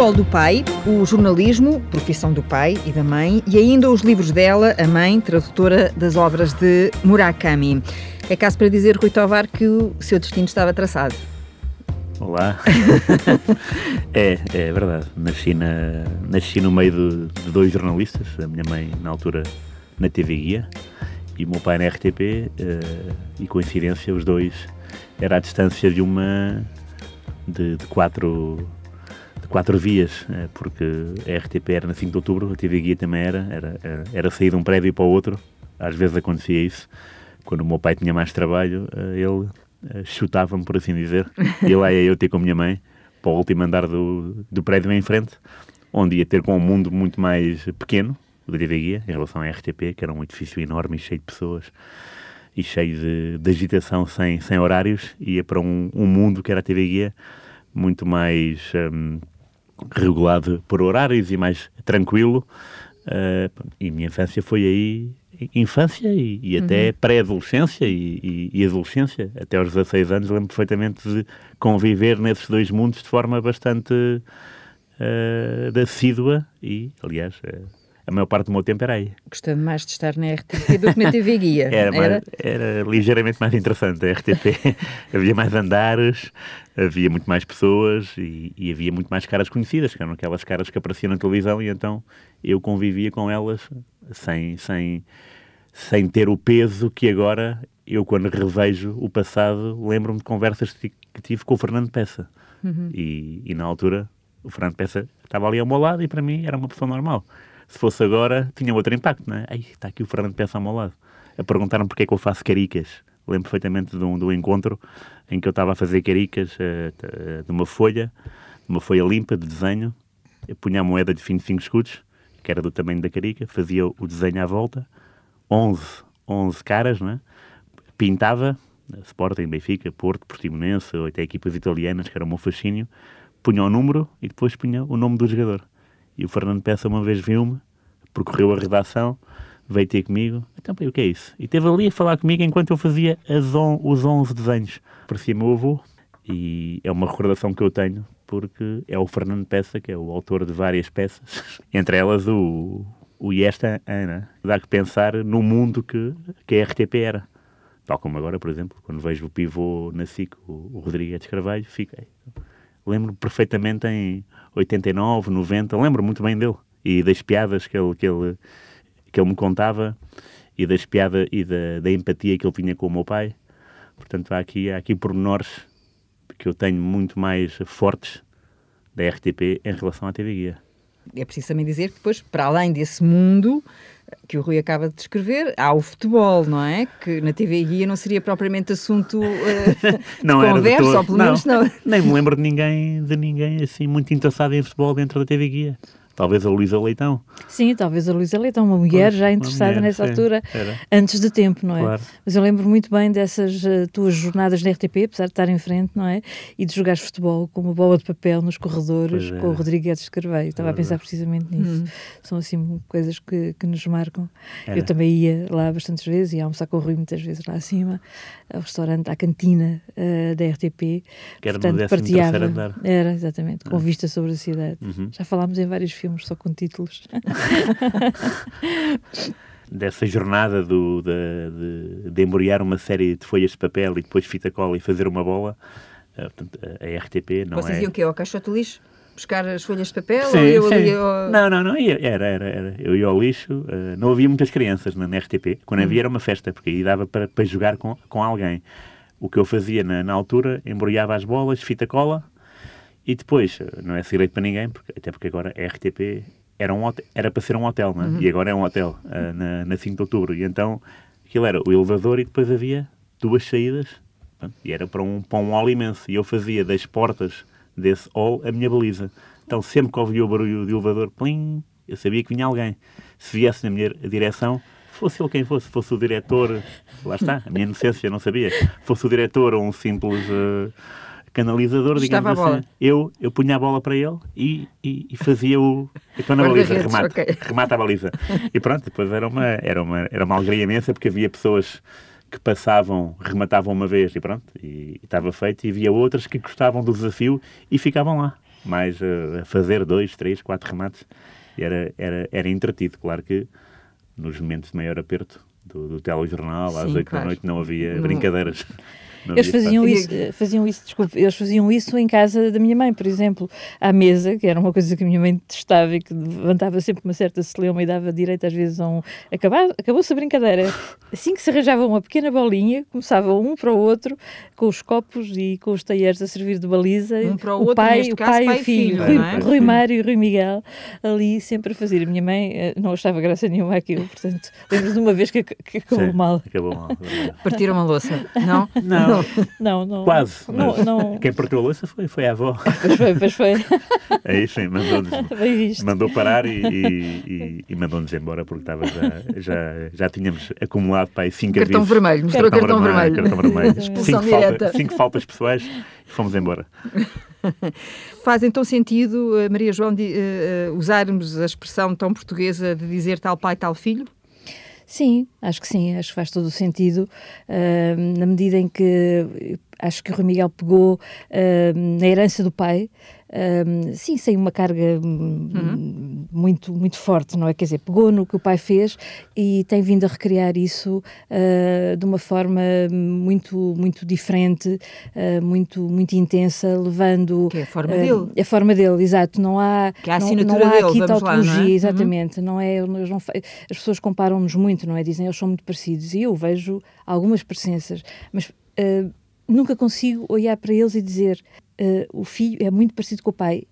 futebol do pai, o jornalismo, profissão do pai e da mãe, e ainda os livros dela, a mãe, tradutora das obras de Murakami. É caso para dizer, Rui Tovar, que o seu destino estava traçado. Olá. é, é verdade. Nasci, na, nasci no meio de, de, dois jornalistas, a minha mãe na altura na TV Guia e o meu pai na RTP, uh, eh, e coincidência, os dois era a distância de uma de, de quatro quatro vias, eh, porque a RTP era na 5 de outubro, a TV Guia também era, era, era, sair de um prédio para o outro, às vezes acontecia isso. Quando o meu pai tinha mais trabalho, eh, ele eh, chutava-me, por assim dizer, e lá ia eu ter com a minha mãe para o último andar do, do prédio em frente, onde ia ter com um mundo muito mais pequeno, o da TV Guia, em relação à RTP, que era um edifício enorme e cheio de pessoas e cheio de, de agitação sem, sem horários, ia para um, um mundo que era a TV Guia, muito mais um, regulado por horários e mais tranquilo. Uh, e a minha infância foi aí, infância e, e até uhum. pré-adolescência e, e, e, adolescência. Até aos 16 anos lembro perfeitamente de conviver nesses dois mundos de forma bastante uh, assídua e, aliás, uh, a maior parte do meu tempo era aí. Gostando mais de estar na RTP do que na TV Guia. era, era? Era ligeiramente mais interessante. A RTP havia mais andares, havia muito mais pessoas e, e, havia muito mais caras conhecidas, que eram aquelas caras que apareciam na televisão e então eu convivia com elas sem, sem, sem ter o peso que agora eu, quando revejo o passado, lembro-me de conversas que tive com o Fernando Peça. Uhum. E, e na altura o Fernando Peça estava ali ao meu lado e para mim era uma pessoa normal se fosse agora, tinha outro impacto, não é? Aí está aqui o Fernando Peça ao meu lado. A perguntaram porque é que eu faço caricas. Lembro perfeitamente de um, de um encontro em que eu estava a fazer caricas uh, de uma folha, de uma folha limpa de desenho. Eu punha a moeda de 25 escudos, que era do tamanho da carica, fazia o desenho à volta, 11, 11 caras, não é? Pintava, Sporting, Benfica, Porto, Portimonense, ou até equipas italianas, que era o meu fascínio, punha o número e depois punha o nome do jogador. E o Fernando Peça uma vez viu-me, percorreu a redação, veio ter comigo. Então, o que é isso? E esteve ali a falar comigo enquanto eu fazia on, os 11 desenhos. Parecia meu avô. E é uma recordação que eu tenho, porque é o Fernando Peça, que é o autor de várias peças, entre elas o, o E esta Ana. Dá que pensar no mundo que, que a RTP era. Tal como agora, por exemplo, quando vejo o pivô na SIC, o, o Rodrigues Carvalho, fiquei. Lembro perfeitamente em 89, 90, lembro muito bem dele e das piadas que ele, que ele, que ele me contava e das piadas e da, da empatia que ele tinha com o meu pai. Portanto, há aqui, há aqui pormenores que eu tenho muito mais fortes da RTP em relação à TV Guia. É preciso também dizer que depois, para além desse mundo que o Rui acaba de descrever, há o futebol, não é? Que na TV Guia não seria propriamente assunto uh, não de conversa, ou pelo menos não. Nem me lembro de ninguém, de ninguém assim muito interessado em futebol dentro da TV Guia. Talvez a Luísa Leitão. Sim, talvez a Luísa Leitão, uma mulher pois, já interessada mulher, nessa sim, altura, era. antes de tempo, não é? Claro. Mas eu lembro muito bem dessas uh, tuas jornadas na RTP, apesar de estar em frente, não é? E de jogares futebol com uma bola de papel nos corredores com o Rodrigues Carvalho. Estava a pensar precisamente nisso. Hum. São assim coisas que, que nos marcam. Era. Eu também ia lá bastantes vezes, ia almoçar com o Rui muitas vezes lá acima, ao restaurante, à cantina uh, da RTP. Que era Portanto, no partilhava. Andar. Era, exatamente, com ah. vista sobre a cidade. Uhum. Já falámos em vários filmes filmes só com títulos. Dessa jornada do, de, de, de embrulhar uma série de folhas de papel e depois fita cola e fazer uma bola, a, eh, a RTP não Vocês é... iam o quê? Ao caixote lixo? buscar as folhas de papel? Sim, eu, sim. Eu... Não, não, não, era, era, era. Eu ia ao lixo, uh, não havia muitas crianças na, na RTP. Quando hum. havia era uma festa, porque aí dava para, para jogar com, com alguém. O que eu fazia na, na altura, embrulhava as bolas, fita cola, e depois, eh, não é segredo para ninguém, porque, até porque agora a RTP era, um era para ser um hotel, não é? Uhum. e agora é um hotel, uh, na, na 5 de outubro. E então aquilo era o elevador e depois havia duas saídas, e era para um, para um hall imenso. E eu fazia das portas desse hall a minha baliza. Então sempre que ouvia o barulho do elevador, plim, eu sabia que vinha alguém. Se viesse na minha direção, fosse ele quem fosse, fosse o diretor, lá está, a minha inocência, não sabia, fosse o diretor ou um simples. Uh, canalizador, digamos Estava assim. Eu, eu punha a bola para ele e, e, e fazia o. Estou na baliza, remate, okay. remata a baliza. E pronto, depois era uma, era uma, era uma alegria imensa porque havia pessoas que passavam, rematavam uma vez e pronto, e, estava feito, e havia outras que gostavam do desafio e ficavam lá. mais a, a fazer dois, três, quatro remates. E era, era, era entretido. Claro que nos momentos de maior aperto do, do telejornal, às oito claro. da noite, não havia brincadeiras. Eles faziam isso, faziam isso, desculpe, eles faziam isso em casa da minha mãe, por exemplo, à mesa, que era uma coisa que a minha mãe detestava e que levantava sempre uma certa celeuma e dava direito às vezes a um... Acabou-se a brincadeira. Assim que se arranjava uma pequena bolinha, começava um para o outro, com os copos e com os talheres a servir de baliza. Um para o, o outro, pai, o pai, pai e o filho. Rui, é? Rui Mário e Rui Miguel ali sempre a fazer. A minha mãe eh, não achava graça nenhuma aquilo, portanto, lembro de uma vez que, que acabou Sim, mal. Acabou mal. Partiram a louça, não? Não. Não, não. Quase. Não, não. Quem partiu a louça foi, foi a avó. Pois foi, pois foi. Aí sim, mandou, mandou parar e, e, e mandou-nos embora porque estava já, já, já tínhamos acumulado para aí cinco cartão avisos. Vermelho, mostrou cartão, cartão vermelho. Cartão vermelho. Expulsão cinco, direta. Falta, cinco faltas pessoais e fomos embora. Faz então sentido, eh, Maria João, de, uh, usarmos a expressão tão portuguesa de dizer tal pai, tal filho? Sim, acho que sim, acho que faz todo o sentido, uh, na medida em que acho que o Rui Miguel pegou uh, na herança do pai, um, sim, sem uma carga uhum. muito, muito forte, não é? Quer dizer, pegou no que o pai fez e tem vindo a recriar isso uh, de uma forma muito, muito diferente, uh, muito, muito intensa, levando. Que é a forma uh, dele. A forma dele, exato. Não há, que é a assinatura não, não há aqui tautologia, é? Uhum. exatamente. Uhum. Não é, não, as pessoas comparam-nos muito, não é? Dizem eles são muito parecidos e eu vejo algumas presenças, mas nunca consigo olhar para eles e dizer uh, o filho é muito parecido com o pai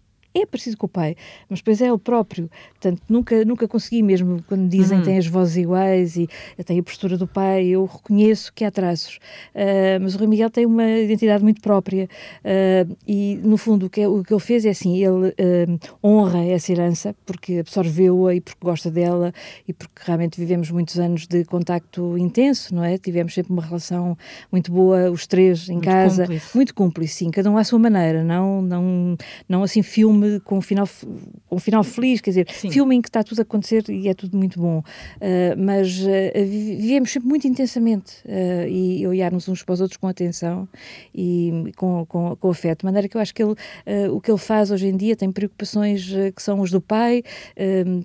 é parecido com o pai, mas depois é ele próprio. Portanto, nunca, nunca consegui mesmo, quando dizem uhum. tem as vozes iguais e tem a postura do pai, eu reconheço que há traços. Uh, mas o Rui Miguel tem uma identidade muito própria uh, e, no fundo, o que, o que ele fez é assim, ele uh, honra essa herança porque absorveu-a e porque gosta dela e porque realmente vivemos muitos anos de contacto intenso, não é? Tivemos sempre uma relação muito boa, os três em muito casa. Cúmplice. Muito cúmplice, sim, cada um à sua maneira, não, não, não assim filme filme com um final, com um final feliz, quer dizer, Sim. filme em que está tudo a acontecer e é tudo muito bom. Uh, mas uh, vivemos sempre muito intensamente uh, e olharmos uns para os outros com atenção e com, com, com afeto. De maneira que eu acho que ele, o que ele faz hoje em dia tem preocupações que são os do pai,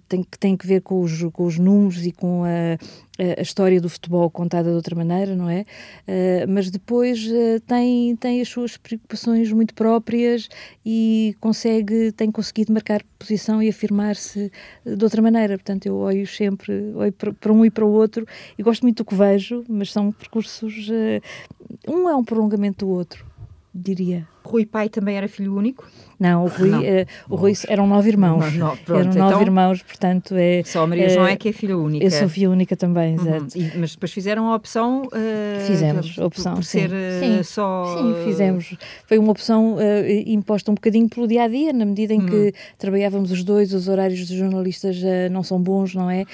tem, que tem que ver com os, com os números e com a a história do futebol contada de outra maneira, não é? Uh, mas depois uh, tem, tem as suas preocupações muito próprias e consegue, tem conseguido marcar posição e afirmar-se de outra maneira. Portanto, eu olho sempre olho para um e para o outro e gosto muito do que vejo, mas são percursos. Um é um prolongamento do outro, diria. Rui Pai também era filho único? Não, o Rui, não. Uh, o Rui eram nove irmãos. Não, pronto, eram nove então, irmãos, portanto é. Só a Maria João é que é filha única. Eu sou filha única também, uhum. exato. E, mas depois fizeram a opção. Uh, fizemos a opção. Por, ser sim. Uh, só. Sim, fizemos. Foi uma opção imposta um bocadinho pelo dia a dia, na medida em uhum. que trabalhávamos os dois, os horários dos jornalistas não são bons, não é?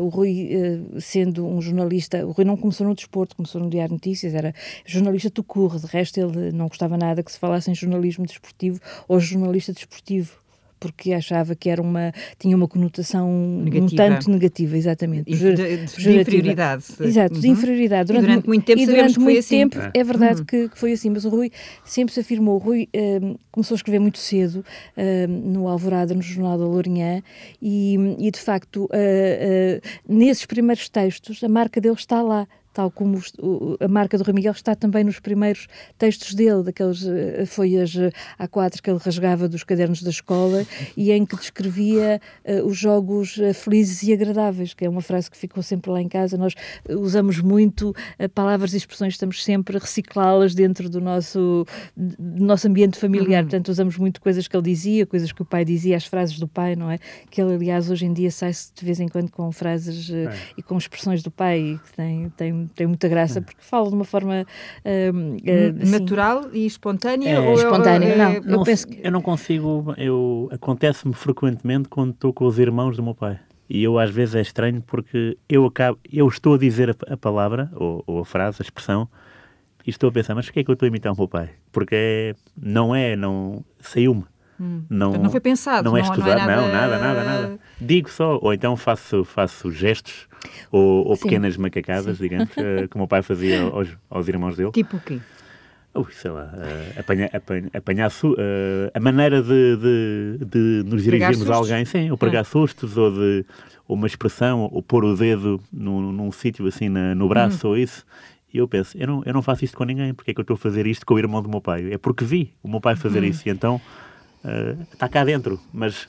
o Rui, sendo um jornalista, o Rui não começou no desporto, começou no Diário Notícias, era jornalista tucurro, de resto ele não gostava nada que se falasse em jornalismo desportivo ou jornalista desportivo porque achava que era uma tinha uma conotação negativa. um tanto negativa, exatamente. De, de, de inferioridade. Exato, uhum. de inferioridade. Durante, durante muito tempo, e durante muito assim. tempo é, verdade uhum. que, que, foi assim, mas o Rui sempre se afirmou. O Rui um, começou a escrever muito cedo um, no Alvorada, no Jornal da Lourinhã, e, e de facto, uh, uh, nesses primeiros textos, a marca dele está lá tal como o, a marca do Rui Miguel está também nos primeiros textos dele, daquelas uh, folhas uh, A4 que ele rasgava dos cadernos da escola e em que descrevia uh, os jogos felizes e agradáveis, que é uma frase que ficou sempre lá em casa. Nós usamos muito palavras e expressões, estamos sempre a reciclá-las dentro do nosso, do nosso ambiente familiar. Uhum. Portanto, usamos muito coisas que ele dizia, coisas que o pai dizia, as frases do pai, não é? Que ele, aliás, hoje em dia sai-se de vez em quando com frases é. e com expressões do pai, que tem, tem tem muita graça, porque fala de uma forma uh, assim, natural e espontânea. É, ou espontânea, é, não. Eu, não, penso que... eu não consigo. Eu acontece-me frequentemente quando estou com os irmãos do meu pai. E eu às vezes é estranho porque eu acabo, eu estou a dizer a, a palavra ou, ou, a frase, a expressão, e estou a pensar, mas porquê é que eu estou a imitar o meu pai? Porque é, não é, não saiu-me. Hum. Não, não foi pensado. Não é estudado, não, é nada... não, nada, nada, nada. Digo só, ou então faço, faço gestos ou, ou pequenas macacadas, Sim. digamos, uh, como o pai fazia aos, aos irmãos dele. Tipo o quê? Sei lá, uh, apanhar, apanhar, apanhar uh, a maneira de, de, de nos dirigirmos a alguém, sim, ou pregar ah. sustos, ou de ou uma expressão, ou pôr o dedo num, num sítio assim na, no braço, hum. ou isso. E eu penso, eu não, eu não faço isto com ninguém, porque é que eu estou a fazer isto com o irmão do meu pai? É porque vi o meu pai fazer hum. isso, e então está cá dentro, mas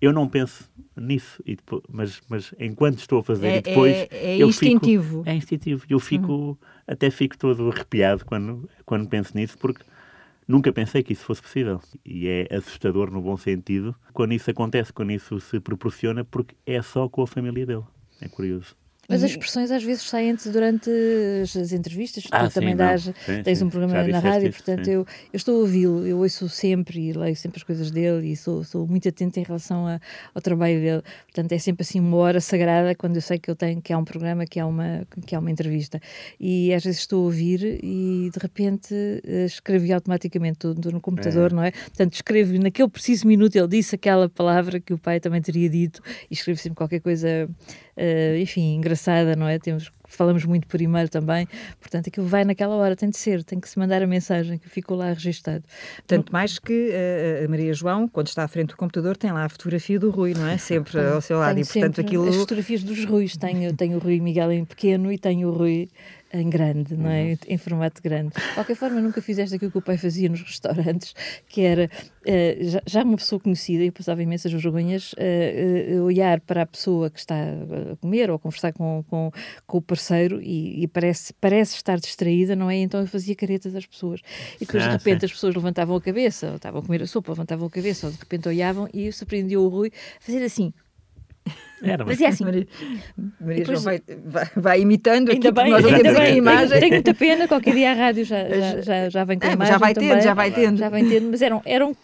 eu não penso nisso, e depois, mas, mas enquanto estou a fazer é, e depois é, é eu instintivo. Fico, é instintivo. Eu fico, uhum. até fico todo arrepiado quando, quando penso nisso, porque nunca pensei que isso fosse possível. E é assustador no bom sentido quando isso acontece, quando isso se proporciona, porque é só com a família dele. É curioso. Mas as expressões às vezes saem durante as entrevistas, ah, tu também sim, dás, sim, tens sim. um programa na rádio, isso, portanto eu, eu estou a ouvi-lo, eu ouço sempre e leio sempre as coisas dele e sou, sou muito atenta em relação a, ao trabalho dele. Portanto, é sempre assim uma hora sagrada quando eu sei que eu tenho que há um programa, que há uma, que há uma entrevista. E às vezes estou a ouvir e de repente eh, escrevi automaticamente no computador, é. não é? Portanto, escrevo naquele preciso minuto ele disse aquela palavra que o pai também teria dito e escrevo sempre qualquer coisa uh, enfim, engraçada, não é? Temos, falamos muito por e-mail também, portanto aquilo vai naquela hora, tem de ser, tem que se mandar a mensagem que ficou lá registado. Tanto mais que uh, a Maria João, quando está à frente do computador, tem lá a fotografia do Rui, não é? Sempre ao seu lado. E portanto aquilo. As fotografias dos Ruis, tenho, tenho o Rui Miguel em pequeno e tenho o Rui em grande, não é? Uhum. Em formato grande. De qualquer forma, nunca fizeste aquilo que o pai fazia nos restaurantes, que era uh, já, já, uma pessoa conhecida, e passava imensas vergonhas, uh, uh, olhar para a pessoa que está a comer ou a conversar com, com, com o parceiro e, e, parece, parece estar distraída, não é? Então eu fazia caretas às pessoas. E depois, ah, de repente, sim. as pessoas levantavam a cabeça, ou estavam a comer a sopa, levantavam a cabeça, ou de repente olhavam e surpreendeu o Rui a fazer assim. Era, mas é assim. Maria, Maria depois, vai, vai, vai, imitando ainda bem, nós ainda bem, a imagem. Tenho, tenho, muita pena, qualquer dia a rádio já, já, já, já vem com a imagem. Já vai tendo, já vai tendo. Já vai tendo, mas eram, eram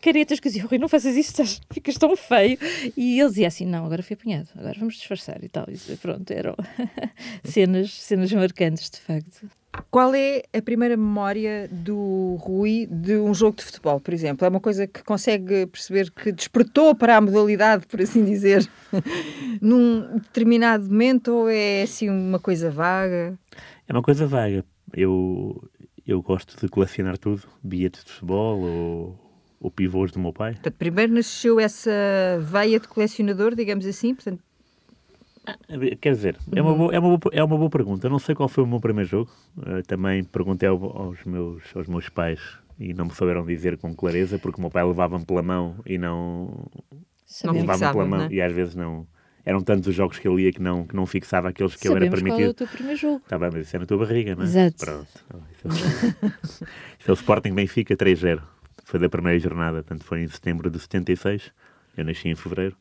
caretas que diziam, Rui, não faças isso, estás, ficas tão feio. E ele dizia assim, não, agora foi apanhado, agora vamos disfarçar e tal. E pronto, eram cenas, cenas marcantes, de facto. Qual é a primeira memória do Rui de um jogo de futebol, por exemplo? É uma coisa que consegue perceber que despertou para a modalidade, por assim dizer, num determinado momento ou é assim uma coisa vaga? É uma coisa vaga. Eu, eu gosto de colecionar tudo, bilhetes de futebol ou, ou pivôs do meu pai. Portanto, primeiro nasceu essa veia de colecionador, digamos assim, portanto, Quer dizer, é uma, boa, é, uma boa, é uma boa pergunta. Eu não sei qual foi o meu primeiro jogo. Uh, também perguntei aos meus, aos meus pais e não me souberam dizer com clareza, porque o meu pai levava-me pela mão e não. Não levava-me pela mão né? e às vezes não. Eram tantos os jogos que ele ia que não, que não fixava aqueles que Sabemos ele era permitido. Qual é o teu primeiro jogo? Está bem, mas isso é na tua barriga, não é? Exato. Pronto. Isso é o Sporting Benfica 3-0. Foi da primeira jornada, portanto foi em setembro de 76. Eu nasci em fevereiro.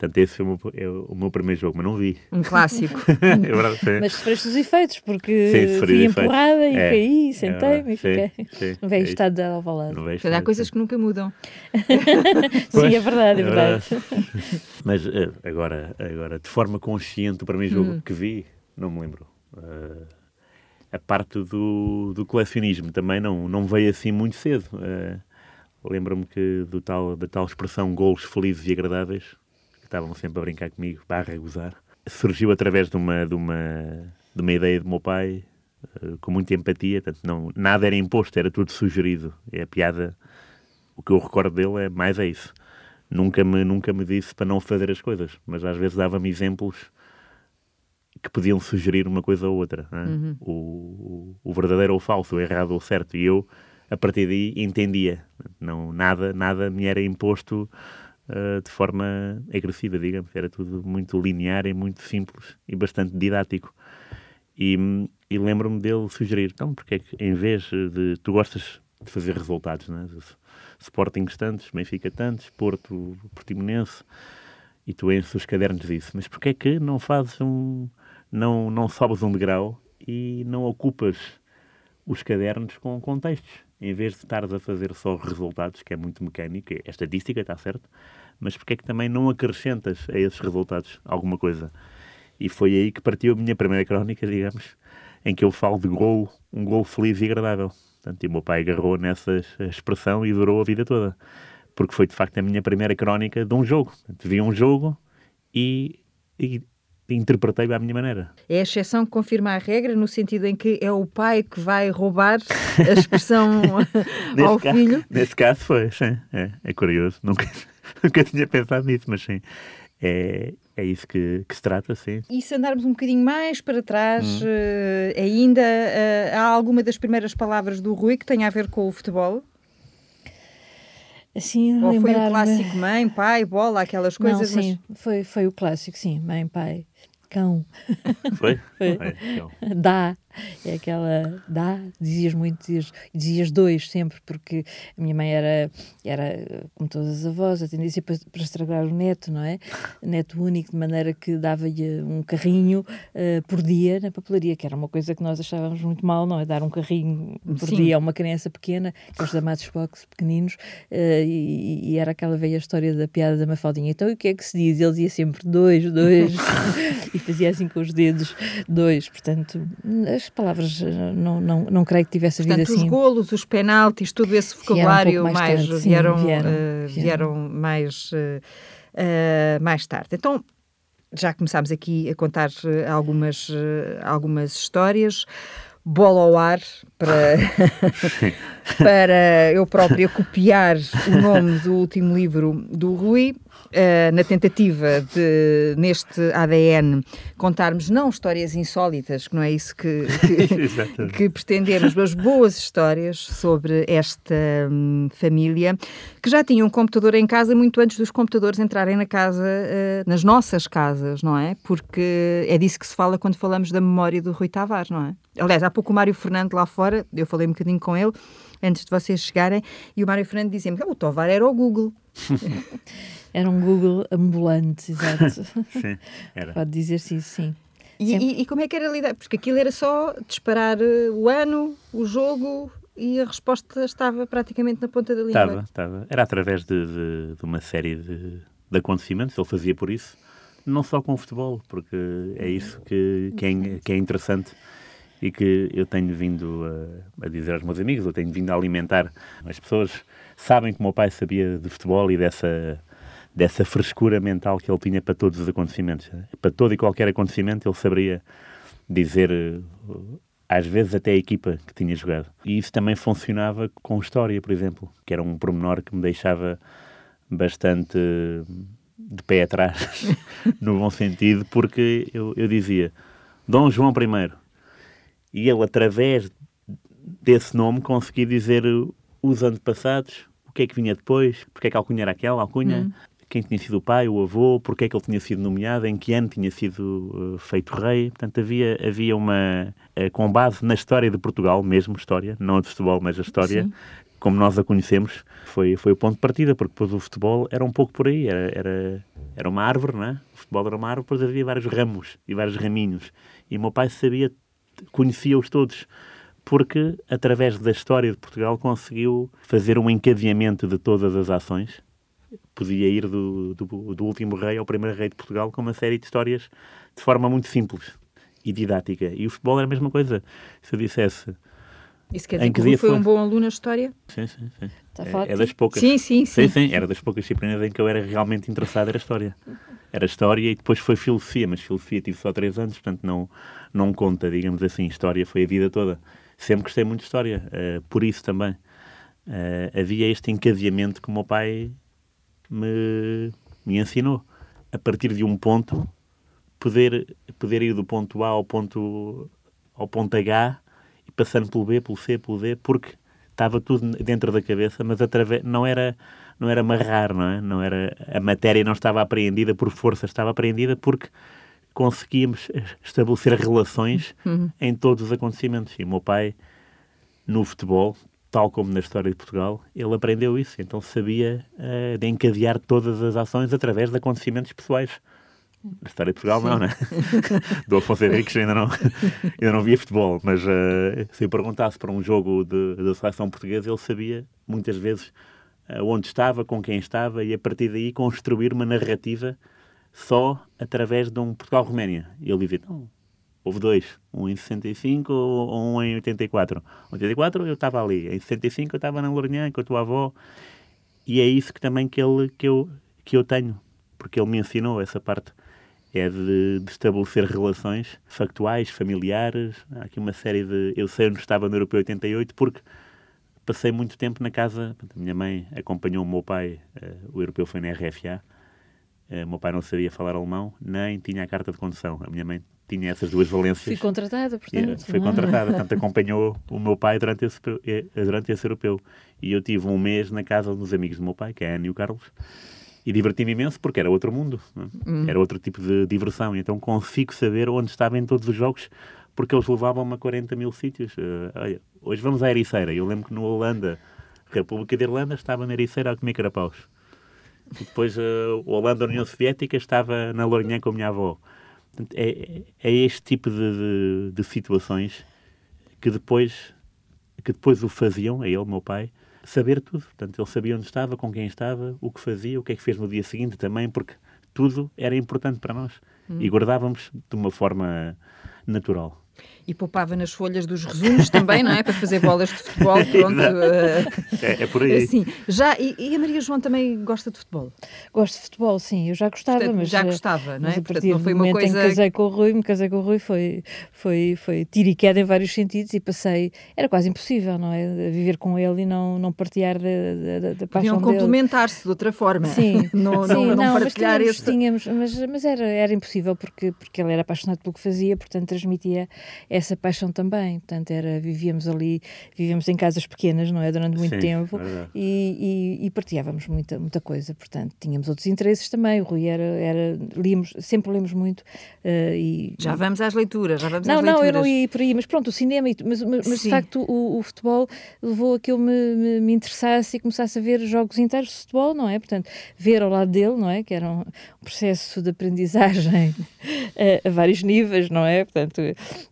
Portanto, esse foi o meu, é o meu primeiro jogo, mas não vi. Um clássico. é verdade, sim. Mas sofreste os efeitos, porque sim, fui empurrada e é, caí, sentei-me é e fiquei. Sim, no velho é estado de Alvalade. Portanto, há coisas sim. que nunca mudam. sim, é verdade, é, é verdade. mas eh, agora, agora, de forma consciente, o primeiro jogo hum. que vi, não me lembro. Uh, a parte do, do colecionismo também não, não veio assim muito cedo. Uh, Lembro-me que do tal, da tal expressão golos felizes e agradáveis, estavam sempre a brincar comigo, barra a gozar. Surgiu através de uma, de uma, de uma ideia do meu pai, uh, com muita empatia, portanto, não, nada era imposto, era tudo sugerido. É a piada, o que eu recordo dele é mais é isso. Nunca me, nunca me disse para não fazer as coisas, mas às vezes dava-me exemplos que podiam sugerir uma coisa ou outra. É? Uhum. O, o, verdadeiro ou o falso, o errado ou o certo. E eu, a partir daí, entendia. Não, nada, nada me era imposto uh, de forma agressiva, digamos. Era tudo muito linear e muito simples e bastante didático. E, e lembro-me dele sugerir, então, porque é que em vez de... Tu gostas de fazer resultados, não é? Sporting tantos, Benfica tantos, Porto, Portimonense, e tu enches os cadernos disso. Mas porquê é que não fazes um... Não, não sobes um degrau e não ocupas os cadernos com contextos? Em vez de estares a fazer só resultados, que é muito mecânico, é estatística, está certo, mas porque é que também não acrescentas a esses resultados alguma coisa? E foi aí que partiu a minha primeira crónica, digamos, em que eu falo de gol, um gol feliz e agradável. Portanto, e o meu pai agarrou nessa expressão e durou a vida toda. Porque foi, de facto, a minha primeira crónica de um jogo. Portanto, vi um jogo e, e interpretei-o à minha maneira. É a exceção que confirma a regra, no sentido em que é o pai que vai roubar a expressão ao caso, filho? Nesse caso foi, sim. É, é curioso. Nunca, nunca tinha pensado nisso, mas sim. É, é isso que, que, se trata, sim. E se andarmos um bocadinho mais para trás, hum. uh, ainda uh, há alguma das primeiras palavras do Rui que tenha a ver com o futebol? Assim, Ou foi o clássico mãe, pai, bola, aquelas coisas? Não, sim, mas... foi, foi o clássico, sim, mãe, pai, cão. Foi? foi. foi. Dá. É aquela, dá, dizias muito, dizias, dizias dois sempre, porque a minha mãe era, era como todas as avós, a tendência para, para estragar o neto, não é? Neto único, de maneira que dava-lhe um carrinho uh, por dia na papelaria, que era uma coisa que nós achávamos muito mal, não é? Dar um carrinho por Sim. dia a uma criança pequena, aqueles da Matchbox pequeninos, uh, e, e, era aquela velha história da piada da Mafaldinha. Então, o que é que se diz? Ele dizia sempre dois, dois, e fazia assim com os dedos, dois. Portanto, as palavras eh, não, não, não creio que tivesse havido assim. os golos, os penaltis, todo esse vocabulário um mais, mais vieram, sim, vieram, uh, vieram, mais, uh, mais tarde. Então, já começámos aqui a contar algumas, algumas histórias bola ao ar para, para eu própria copiar o nome do último livro do Rui, uh, na tentativa de, neste ADN, contarmos não histórias insólitas, que não é isso que, que, que pretendemos, mas boas histórias sobre esta hum, família, que já tinha um computador em casa muito antes dos computadores entrarem na casa, uh, nas nossas casas, não é? Porque é disso que se fala quando falamos da memória do Rui Tavares, não é? Aliás, há pouco o Mário Fernando lá fora, eu falei um bocadinho com ele antes de vocês chegarem, e o Mário Fernando dizia-me que o Tovar era o Google. era um Google ambulante, exato. sim, era. Pode dizer-se isso, sim. E, e, e, como é que era lidar? Porque aquilo era só disparar eh, o ano, o jogo e a resposta estava praticamente na ponta da língua. Estava, estava. Era através de, de, de uma série de, de acontecimentos, ele fazia por isso, não só com o futebol, porque é isso que, que, é, que é interessante e que eu tenho vindo a, a, dizer aos meus amigos, eu tenho vindo a alimentar. As pessoas sabem que o meu pai sabia de futebol e dessa, dessa frescura mental que ele tinha para todos os acontecimentos. Para todo e qualquer acontecimento ele saberia dizer, às vezes até a equipa que tinha jogado. E isso também funcionava com história, por exemplo, que era um pormenor que me deixava bastante de pé atrás, no bom sentido, porque eu, eu dizia Dom João I, e ele, através desse nome, conseguia dizer os antepassados, o que é que vinha depois, porque é que a alcunha era aquela alcunha, hum. quem tinha sido o pai, o avô, porque é que ele tinha sido nomeado, em que ano tinha sido uh, feito rei. Portanto, havia, havia uma, uh, com base na história de Portugal, mesmo história, não a de futebol, mas a história, Sim. como nós a conhecemos, foi, foi o ponto de partida, porque depois o futebol era um pouco por aí, era, era, era uma árvore, não é? O futebol era uma árvore, depois havia vários ramos e vários raminhos. E o meu pai sabia conhecia-os todos, porque através da história de Portugal conseguiu fazer um encadeamento de todas as ações. Podia ir do, do, do último rei ao primeiro rei de Portugal com uma série de histórias de forma muito simples e didática. E o futebol era a mesma coisa. Se eu dissesse. Isso quer dizer que, que foi, um bom aluno na história? Sim, sim, sim. Está é, é, das poucas. Sim, sim, sim. Sim, sim. Era das poucas disciplinas em que eu era realmente interessado, era história. Era história e depois foi filosofia, mas filosofia tive só três anos, portanto não, não conta, digamos assim. História foi a vida toda. Sempre gostei muito de história, uh, por isso também. Uh, havia este encadeamento que o meu pai me, me ensinou. A partir de um ponto, poder, poder ir do ponto A ao ponto, ao ponto H e passando pelo B, pelo C, pelo D, porque estava tudo dentro da cabeça, mas através, não era não era amarrar, não é? Não era a matéria não estava apreendida por força, estava apreendida porque conseguíamos estabelecer relações uhum. em todos os acontecimentos. E o meu pai, no futebol, tal como na história de Portugal, ele aprendeu isso. Então sabia uh, de encadear todas as ações através de acontecimentos pessoais. Na história de Portugal, Sim. não, né? Do Afonso Henriques ainda não, ainda não via futebol, mas uh, se eu perguntasse para um jogo da seleção portuguesa, ele sabia muitas vezes onde estava, com quem estava e a partir daí construir uma narrativa só através de um Portugal-Roménia. E ele dizia, não, houve dois, um em 65 ou um em 84. Em 84 eu estava ali, em 65 eu estava na Lourinhã com a tua avó. E é isso que também que, ele, que, eu, que eu tenho, porque ele me ensinou essa parte. é de, de, estabelecer relações factuais, familiares. Há aqui uma série de. Eu sei onde estava no Europeu 88 porque passei muito tempo na casa. A minha mãe acompanhou o meu pai, uh, o europeu foi na RFA. Uh, eh, o meu pai não sabia falar alemão, nem tinha a carta de condução. A minha mãe tinha essas duas valências. Fui contratada, portanto. Foi contratada, portanto acompanhou o meu pai durante esse, eh, durante esse europeu. E eu tive um mês na casa dos amigos do meu pai, que é a Ana e o Carlos, e diverti-me imenso porque era outro mundo, é? hum. era outro tipo de diversão. Então consigo saber onde estava em todos os jogos porque eles levavam-me a 40 mil sítios. Uh, olha, hoje vamos à Ericeira. Eu lembro que no Holanda, República de Irlanda, estava na Ericeira a comer carapaus. E depois uh, a Holanda, União Soviética, estava na Lourinhã com a minha avó. Portanto, é, é este tipo de, de, de, situações que depois, que depois o faziam, a ele, meu pai, saber tudo. Portanto, ele sabia onde estava, com quem estava, o que fazia, o que é que fez no dia seguinte também, porque tudo era importante para nós. Hum. E guardávamos de uma forma natural. E poupava nas folhas dos resumos também, não é? Para fazer bolas de futebol, pronto. é, é, por aí. Sim. Já, e, e, a Maria João também gosta de futebol? Gosto de futebol, sim. Eu já gostava, Portanto, mas... Já gostava, não é? Mas Portanto, não foi uma coisa... em que casei com o Rui, me casei com o Rui, foi, foi, foi tiro e queda em vários sentidos e passei... Era quase impossível, não é? Viver com ele e não, não partilhar da, da, da paixão Podiam complementar-se de outra forma. Sim. não, sim, não, não, mas tínhamos, esse... tínhamos, mas, mas era, era impossível porque, porque ele era apaixonado pelo que fazia, portanto transmitia essa paixão também. Portanto, era, vivíamos ali, vivíamos em casas pequenas, não é? Durante muito Sim, tempo e, e, e, partilhávamos muita, muita coisa. Portanto, tínhamos outros interesses também. O Rui era, era líamos, sempre lemos muito. Uh, e, já vamos às leituras, já vamos não, às não, leituras. Não, eu não ia por aí, mas pronto, o cinema, mas, mas, mas de facto o, o, futebol levou a que eu me, me, me, interessasse e começasse a ver jogos inteiros de futebol, não é? Portanto, ver ao lado dele, não é? Que era um, processo de aprendizagem a, a vários níveis, não é? Portanto,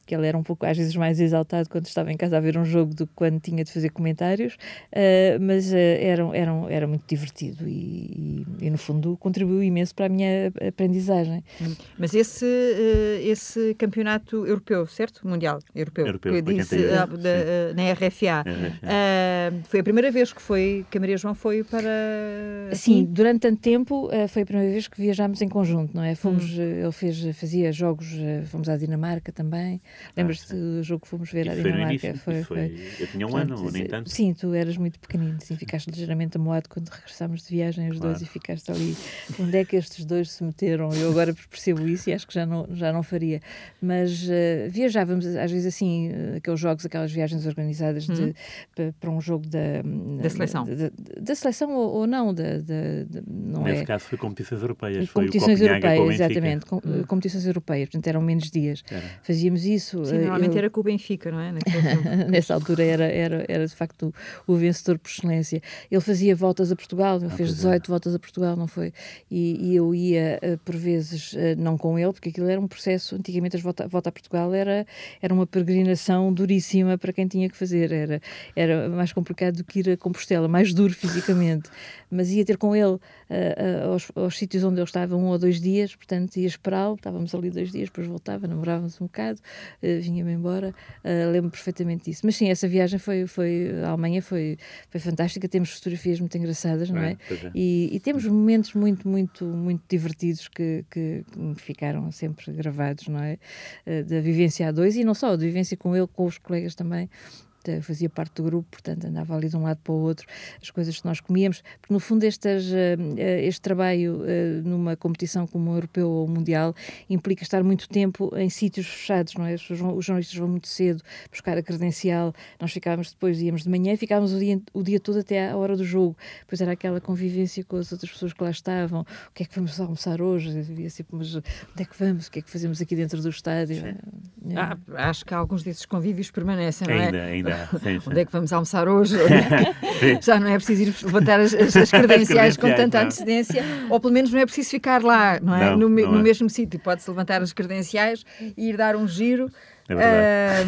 que ele era um pouco às vezes mais exaltado quando estava em casa a ver um jogo do que quando tinha de fazer comentários, uh, mas uh, era, era, era muito divertido e, e, e, no fundo contribuiu imenso para a minha aprendizagem. Mas esse, uh, esse campeonato europeu, certo? Mundial, europeu, europeu que disse da, da, na RFA, foi a primeira vez que foi que a Maria João foi para... Sim, durante tanto tempo foi a primeira vez que viajámos em conjunto, não é? Fomos, hum. ele fez, fazia jogos, fomos à Dinamarca também, lembras-te ah, do jogo que fomos ver e à Dinamarca? Início, foi, foi, Eu tinha um Portanto, ano, nem tanto. Sim, tu eras muito pequenino, sim, ficaste ligeiramente amoado quando regressámos de viagem os claro. dois e ficaste ali. Onde é que estes dois se meteram? Eu agora percebo isso e acho que já não, já não faria. Mas uh, viajávamos, às vezes assim, uh, aqueles jogos, aquelas viagens organizadas de, uhum. para um jogo da, da seleção. Da, da seleção ou, ou não, da, da, não Nesse é... caso foi competições europeias. Competições foi europeias, exatamente. Com, uhum. Competições europeias, portanto eram menos dias. Era. Fazíamos isso. Sim, normalmente eu... era com o Benfica, não é? Nessa altura era, era, era de facto o, o, vencedor por excelência. Ele fazia voltas a Portugal, ele ah, fez 18 é. voltas a Portugal, não foi? E, e eu ia uh, por vezes, uh, não com ele, porque aquilo era um processo, antigamente a volta, volta a Portugal era, era uma peregrinação duríssima para quem tinha que fazer, era, era mais complicado do que ir a Compostela, mais duro fisicamente, mas ia ter com ele uh, aos, aos sítios onde ele estava um ou dois dias, portanto ia esperá-lo, estávamos ali dois dias, depois voltava, namorávamos um bocado, vinha-me embora, lembro perfeitamente disso. Mas sim, essa viagem foi, foi a Alemanha foi, foi fantástica, temos fotografias muito engraçadas, não é? é? é. E, e, temos momentos muito, muito, muito divertidos que, que, ficaram sempre gravados, não é? Da vivência a dois e não só, da vivência com ele, com os colegas também, fazia parte do grupo, portanto andava ali de um lado para o outro, as coisas que nós comíamos, porque no fundo estas, eh, eh, este trabalho eh, numa competição como o europeu ou mundial implica estar muito tempo em sítios fechados, não é? Os, jornalistas vão muito cedo buscar a credencial, nós ficávamos depois, íamos de manhã e ficávamos o dia, o dia todo até à hora do jogo, depois era aquela convivência com as outras pessoas que lá estavam, o que é que vamos almoçar hoje? Havia sempre, mas onde é que vamos? O que é que fazemos aqui dentro do estádio? Ah, acho que alguns desses convívios permanecem, não é? Ainda, ainda sim, Onde é que vamos almoçar hoje? Já não é preciso ir levantar as, as credenciais com tanta antecedência, ou pelo menos não é preciso ficar lá, não é? Não, no, não no é. mesmo sítio. Pode-se levantar as credenciais e ir dar um giro. É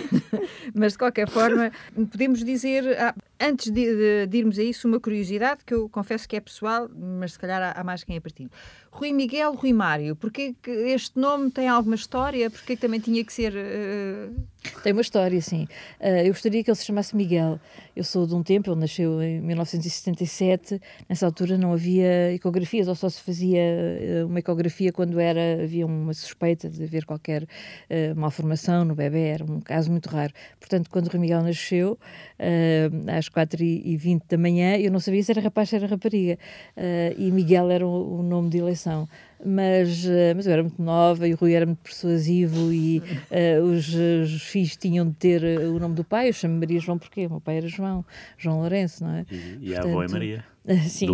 mas de qualquer forma, podemos dizer, ah, antes de, de, de, irmos a isso, uma curiosidade que eu confesso que é pessoal, mas se calhar há, há mais quem a partilhe. Rui Miguel, Rui Mário, porque este nome tem alguma história? Porque também tinha que ser. Uh Tem uma história, sim. Uh, eu gostaria que ele se chamasse Miguel. Eu sou de um tempo, ele nasceu em 1977. Nessa altura não havia ecografias, ou só se fazia uh, uma ecografia quando era, havia uma suspeita de haver qualquer uh, malformação no bebê. Era um caso muito raro. Portanto, quando Rui Miguel nasceu, às 4h20 da manhã, eu não sabia se era rapaz ou era rapariga. e Miguel era o, o nome de eleição mas, uh, mas eu era muito nova e o Rui era muito persuasivo e uh, os, os, filhos tinham de ter eh, o nome do pai. Eu chamo Maria João porque o meu pai era João, João Lourenço, não é? E, e Portanto, a avó é Maria. Sim,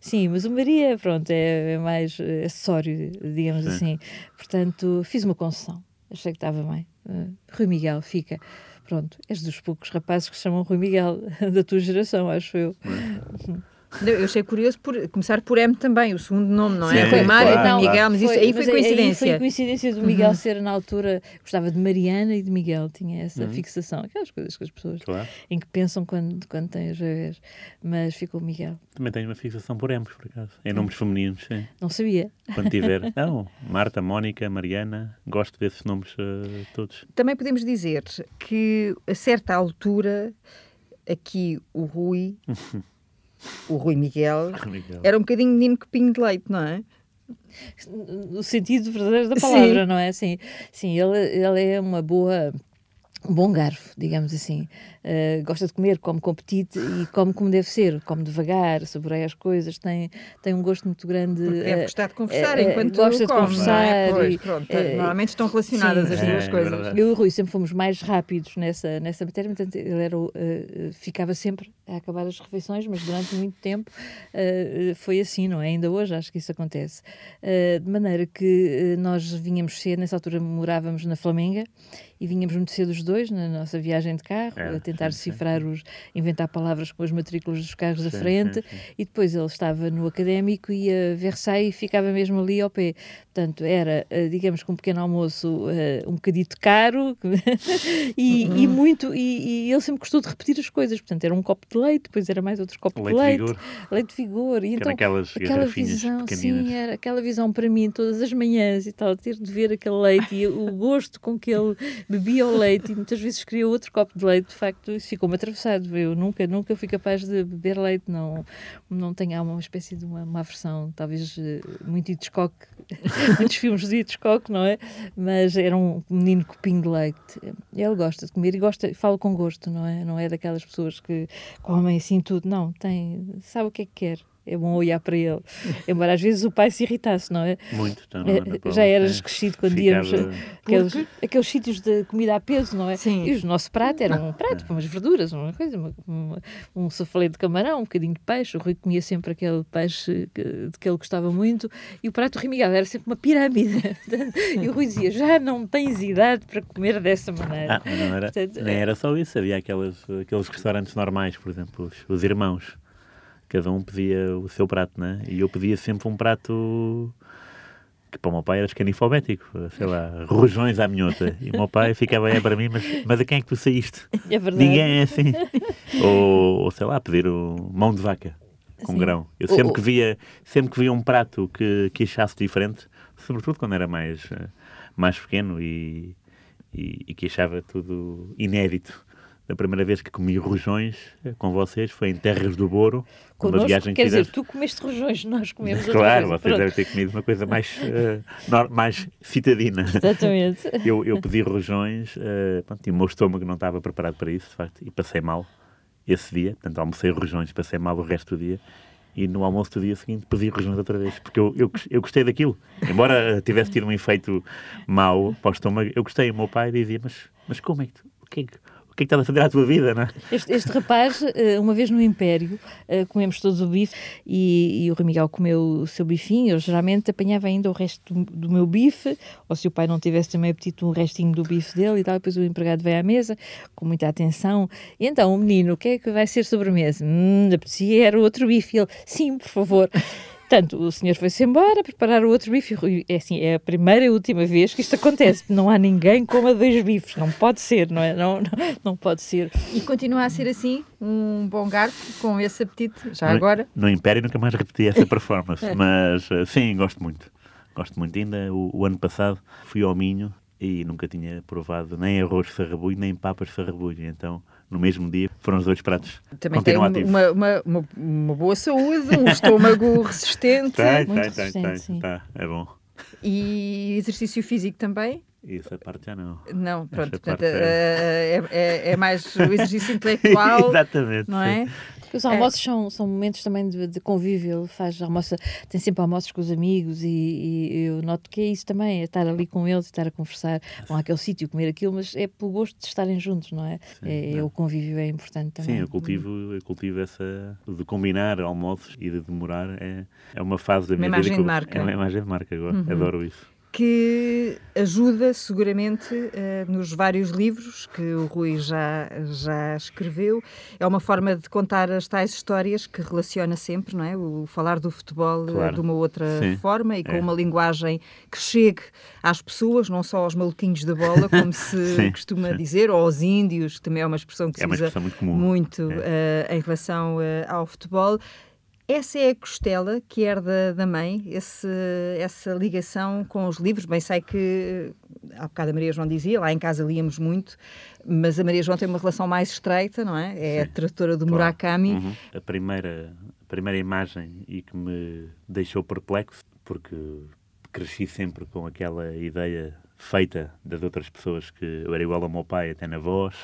sim, mas o Maria, pronto, é, é mais acessório, digamos sim. assim. Portanto, fiz uma concessão. Achei que estava bem. Uh, Rui Miguel, fica. Pronto, és dos poucos rapazes que chamam Rui Miguel da tua geração, acho eu. Eu achei curioso por começar por M também, o segundo nome, não é? Sim, foi Mário, claro. Miguel, mas isso aí foi coincidência. Aí foi coincidência do Miguel uhum. ser na altura, gostava de Mariana e de Miguel, tinha essa uhum. fixação, aquelas coisas que as pessoas claro. em que pensam quando, quando têm os bebês, mas ficou Miguel. Também tenho uma fixação por M, por acaso, em nomes femininos, sim. Não sabia. Quando tiver, não, Marta, Mónica, Mariana, gosto desses nomes uh, todos. Também podemos dizer que a certa altura aqui o Rui o Rui Miguel, Miguel. era um bocadinho menino copinho de leite, não é? No sentido verdadeiro da palavra, sim. não é? Sim, sim ele, ele é uma boa bom garfo, digamos assim. Uh, gosta de comer, come com apetite e come como deve ser, come devagar, saboreia as coisas, tem, tem um gosto muito grande. Porque deve uh, gostar de conversar uh, enquanto gosta come, de conversar. É? Pois, e, pronto, normalmente estão relacionadas sim, as duas é, coisas. É eu e o Rui sempre fomos mais rápidos nessa, nessa matéria, portanto, ele era, ficava sempre a acabar as refeições, mas durante muito tempo foi assim, não é? Ainda hoje acho que isso acontece. de maneira que nós vinhamos cedo, nessa altura morávamos na Flamenga e vinhamos muito cedo os dois na nossa viagem de carro, é, a tentar sim, decifrar sim. os, inventar palavras com as matrículas dos carros sim, da frente, e depois ele estava no académico e a Versailles ficava mesmo ali ao pé. Portanto, era, eh, digamos que um pequeno almoço uh, um bocadito caro e, uhum. e, muito, e, e, ele sempre gostou de repetir as coisas. Portanto, era um copo de leite, depois era mais outro copo leite de leite. Vigor. Leite de vigor. E então, aquelas aquela visão, sim, era aquela visão para mim todas as manhãs e tal, ter de ver aquele leite e o gosto com que ele bebia o leite e muitas vezes queria outro copo de leite, de facto, ficou-me atravessado. Eu nunca, nunca fui capaz de beber leite, não, não tenho uma espécie de uma, uma aversão, talvez eh, muito Hitchcock, muitos filmes de Hitchcock, não é? Mas era um menino copinho de leite. Ele gosta de comer e gosta, fala com gosto, não é? Não é daquelas pessoas que comem assim tudo, não, tem, sabe o que é que quer é bom olhar para ele. Embora às vezes o pai se irritasse, não é? Muito, então, não é, Já eras crescido quando Ficava... íamos aqueles, aqueles sítios de comida a peso, não é? Sim. E o nosso prato era um prato com umas verduras, uma coisa, uma, uma, um sofalê de camarão, um bocadinho de peixe. O Rui comia sempre aquele peixe que, de que ele gostava muito e o prato remigado era sempre uma pirâmide. e o Rui dizia: Já não tens idade para comer dessa maneira. Ah, não era, Portanto, nem era só isso, havia aquelas, aqueles restaurantes normais, por exemplo, os, os irmãos cada um pedia o seu prato, né? E eu pedia sempre um prato que para o meu pai era escanifobético, sei lá, rojões à minhota. E o meu pai ficava aí para mim, mas, mas a quem é que tu saíste? É verdade. Ninguém é assim. ou, ou sei lá, pedir o mão de vaca com Sim. grão. Eu sempre que via, sempre que via um prato que, que achasse diferente, sobretudo quando era mais, mais pequeno e, e, e que achava tudo inédito, a primeira vez que comi rojões eh, com vocês foi em Terras do Boro, uma viagem quer que dizer, tu comeste rojões, nós comemos Claro, vocês Pronto. devem ter comido uma coisa mais, uh, mais citadina. Exatamente. eu, eu pedi rojões, uh, pronto, e o meu estômago não estava preparado para isso, de facto, e passei mal esse dia, portanto almocei rojões, passei mal o resto do dia, e no almoço do dia seguinte pedi rojões outra vez, porque eu, eu, eu gostei daquilo. Embora tivesse tido um efeito mau para o estômago, eu gostei. O meu pai dizia, mas, mas como é que tu, o que é que, o que é que estás a fazer à tua vida, não é? Este, este rapaz, eh, uma vez no Império, eh, comemos todos o bife e, e o Rui Miguel comeu o seu bifinho. Eu geralmente apanhava ainda o resto do, do, meu bife, ou se o pai não tivesse também apetite, um restinho do bife dele e tal. Depois o empregado veio à mesa com muita atenção. E então, o menino, o que é que vai ser sobremesa? Hum, apetecia era outro bife. E ele, sim, por favor. Portanto, o senhor foi-se embora preparar o outro bife. É assim, é a primeira e última vez que isto acontece. Não há ninguém com coma dois bifes. Não pode ser, não é? Não, não, não pode ser. E continua a ser assim, um bom garfo, com esse apetite, já no, agora? No Império nunca mais repeti essa performance, mas eh, sim, gosto muito. Gosto muito. Ainda o, o ano passado fui ao Minho e nunca tinha provado nem arroz de farrabulho nem papas de farrabulho. Então, no mesmo dia, foram os dois pratos. Também tem uma, uma, uma, uma, boa saúde, um estômago resistente. Tem, tem, tem, tem, tem. Tá, é bom. E exercício físico também? Isso, a parte já não. Não, pronto, portanto, é... É, é, é... mais o exercício intelectual. Exatamente. Não é? Os almoços é. são, são momentos também de, de, convívio. Ele faz almoço, tem sempre almoços com os amigos e, e, eu noto que é isso também, é estar ali com eles, estar a conversar, vão àquele sítio, comer aquilo, mas é pelo gosto de estarem juntos, não é? Sim, é, é. O convívio é importante também. Sim, eu cultivo, eu cultivo essa de combinar almoços e de demorar. É, é uma fase da minha uma vida. Imagem de marca. É uma imagem de marca, agora. Uhum. Adoro isso que ajuda seguramente uh, nos vários livros que o Rui já, já escreveu. É uma forma de contar as tais histórias que relaciona sempre, não é? O falar do futebol eh, claro. de uma outra Sim. forma e com é. uma linguagem que chegue às pessoas, não só aos maluquinhos da bola, como se Sim. costuma Sim. dizer, ou aos índios, que também é uma expressão que se é usa muito, muito uh, em relação uh, ao futebol. Essa é a costela que herda da mãe, esse, essa ligação com os livros. Bem, sei que há bocado a Maria João dizia, lá em casa líamos muito, mas a Maria João tem uma relação mais estreita, não é? É Sim. a tradutora do claro. Murakami. Uhum. A, primeira, a primeira imagem e que me deixou perplexo, porque cresci sempre com aquela ideia feita das outras pessoas que eu era igual ao meu pai, até na voz,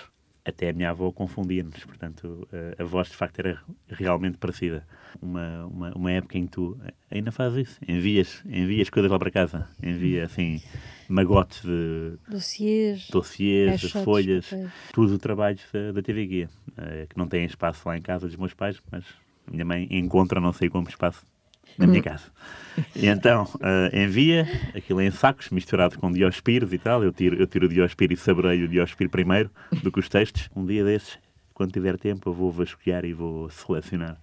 até a minha avó confundia-nos, portanto a, a, voz de facto era realmente parecida. Uma, uma, uma, época em que tu ainda fazes isso, envias, envias coisas lá para casa, envia assim magotes de dossiês, dossiês de folhas, tudo trabalhos da, da TV Guia, eh, que não tem espaço lá em casa dos meus pais, mas minha mãe encontra não sei como espaço na minha casa. E então uh, envia aquilo em sacos, misturado com diospiros e tal. Eu tiro, eu tiro o diospiro e saboreio o diospiro primeiro do que os textos. Um dia desses, quando tiver tempo, eu vou vasculhar e vou selecionar.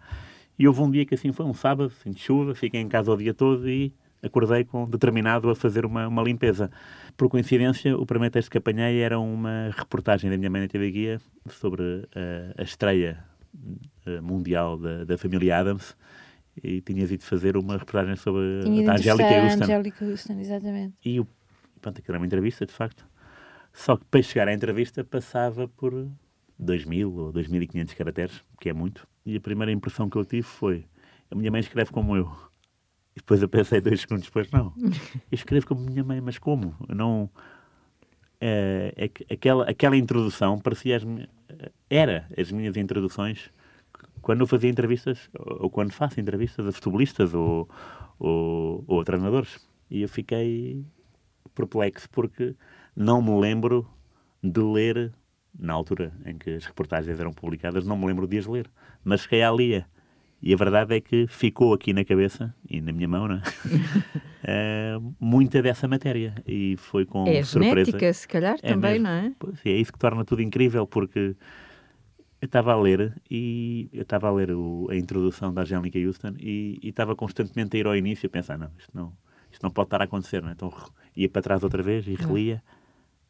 E houve um dia que assim foi, um sábado, assim, de chuva, fiquei em casa o dia todo e acordei com determinado a fazer uma, uma limpeza. Por coincidência, o primeiro texto que apanhei era uma reportagem da minha mãe na TV Guia sobre uh, a estreia uh, mundial da, da família Adams e tinhas ido fazer uma reportagem sobre Tinha a Angélica Houston. Angélica Houston, exatamente. E o, pronto, aquilo era uma entrevista, de facto. Só que para chegar à entrevista passava por 2.000 ou 2.500 caracteres, que é muito. E a primeira impressão que eu tive foi: a minha mãe escreve como eu. E depois eu pensei dois segundos depois: não, eu escrevo como minha mãe, mas como? Eu não. É, é, aquela, aquela introdução parecia as, era as minhas introduções quando eu fazia entrevistas, ou quando faço entrevistas a futebolistas ou, ou, ou a treinadores. E eu fiquei perplexo porque não me lembro de ler, na altura em que as reportagens eram publicadas, não me lembro de as ler. Mas fiquei a lia. E a verdade é que ficou aqui na cabeça e na minha mão, né? uh, muita dessa matéria. E foi com é surpresa. genética, se calhar, é também, mesmo. não é? Pois, é isso que torna tudo incrível, porque eu estava a ler e eu estava a ler o, a introdução da Angélica Houston e, estava constantemente a ir ao início a pensar, não, isto não, isto não pode estar a acontecer, não é? Então ia para trás outra vez e relia.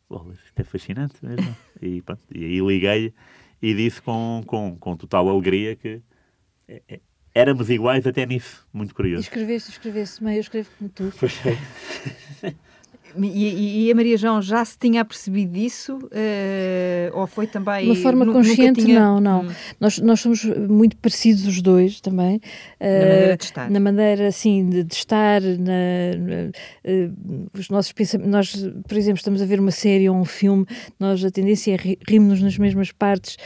Oh, isto é fascinante mesmo. e, pronto, e aí liguei e disse com, com, com total alegria que é, é, éramos iguais até nisso. Muito curioso. Escreveste, escreveste, mas eu escrevo como tu. Pois é. E, e, a Maria João já se tinha percebido disso? Uh, ou foi também. De uma forma consciente, tinha... não, não. Hum. Nós, nós somos muito parecidos os dois também. Uh, na maneira de estar. Na maneira, assim, de, de estar. Na, na uh, os nossos pensamentos. Nós, por exemplo, estamos a ver uma série ou um filme, nós a tendência é rirmos-nos nas mesmas partes,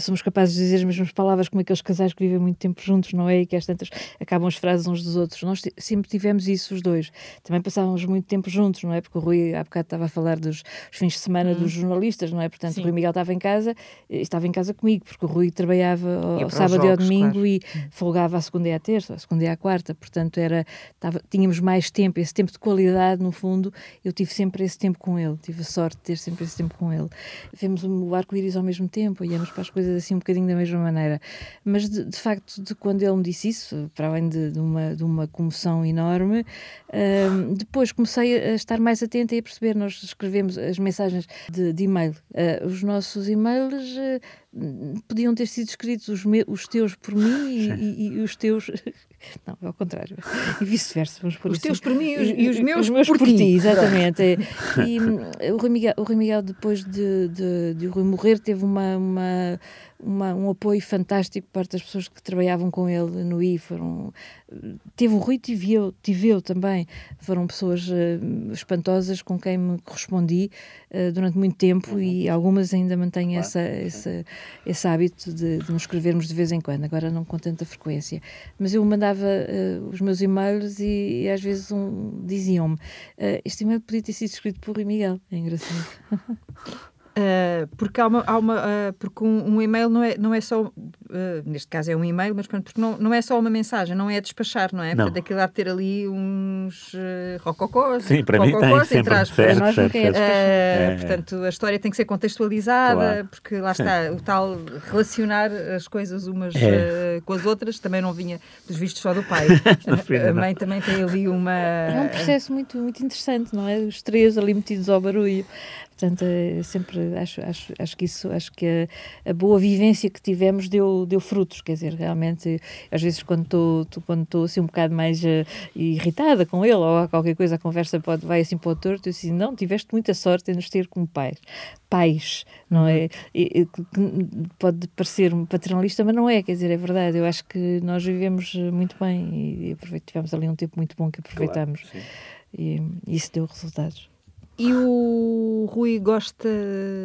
somos capazes de dizer as mesmas palavras como aqueles casais que vivem muito tempo juntos, não é? E que às tantas acabam as frases uns dos outros. Nós sempre tivemos isso, os dois. Também passávamos muito tempo juntos, não é? Porque o Rui há bocado estava a falar dos fins de semana hum. dos jornalistas, não é? Portanto, Sim. o Rui Miguel estava em casa, estava em casa comigo, porque o Rui trabalhava ao sábado e ao domingo claro. e folgava à segunda e à terça, à segunda e à quarta, portanto, era, estava, tínhamos mais tempo, esse tempo de qualidade, no fundo, eu tive sempre esse tempo com ele, tive a sorte de ter sempre esse tempo com ele. Vemos o arco-íris ao mesmo tempo, íamos para as coisas assim um bocadinho da mesma maneira, mas de, de facto, de quando ele me disse isso, para além de, de uma, de uma comoção enorme, uh, depois comecei a estar mais atenta e a perceber, nós escrevemos as mensagens de, de e-mail. Uh, os nossos e-mails uh, podiam ter sido escritos os, meus, os teus por mim e, e, e, os teus. Não, é ao contrário. E vice-versa. Os assim. teus por mim e os, e os meus, os meus por, por ti. ti. Exatamente. É. E hum, o Rui, Miguel, o Rui Miguel, depois de, de, de o Rui morrer, teve uma, uma uma, um apoio fantástico por parte das pessoas que trabalhavam com ele no I. Foram, teve o Rui tive eu, tive eu também. Foram pessoas uh, espantosas com quem me correspondi uh, durante muito tempo uhum. e algumas ainda mantêm claro. essa, essa, esse hábito de, de nos escrevermos de vez em quando, agora não com tanta frequência. Mas eu mandava uh, os meus e-mails e, e às vezes um, diziam-me: Este e-mail podia ter sido escrito por Rui Miguel. É engraçado. Uh, porque há uma, há uma uh, porque um, um, e-mail não é, não é só, uh, neste caso é um e-mail, mas porque não, não é só uma mensagem, não é despachar, não é? Não. Portanto, aquilo há de ter ali uns uh, rococós, Sim, para mim tem, sempre, aspas. Certo, nós certo, certo. É, Portanto, a história tem que ser contextualizada, claro. porque lá está, Sim. o tal relacionar as coisas umas é. com as outras também não vinha dos vistos só do pai. a, a mãe também tem ali uma... É um processo muito, muito interessante, não é? Os três ali metidos ao barulho. Portanto, é sempre acho, acho, acho que isso, acho que a, a, boa vivência que tivemos deu, deu frutos, quer dizer, realmente, às vezes quando estou quando assim um bocado mais uh, irritada com ele ou qualquer coisa, a conversa pode, vai assim para o torto, eu assim, não, tiveste muita sorte em nos ter como pais. Pais, não é? E, e, pode parecer um paternalista, mas não é, quer dizer, é verdade. Eu acho que nós vivemos muito bem e, e tivemos ali um tempo muito bom que aproveitamos. Claro, e, e isso deu resultados. E o Rui gosta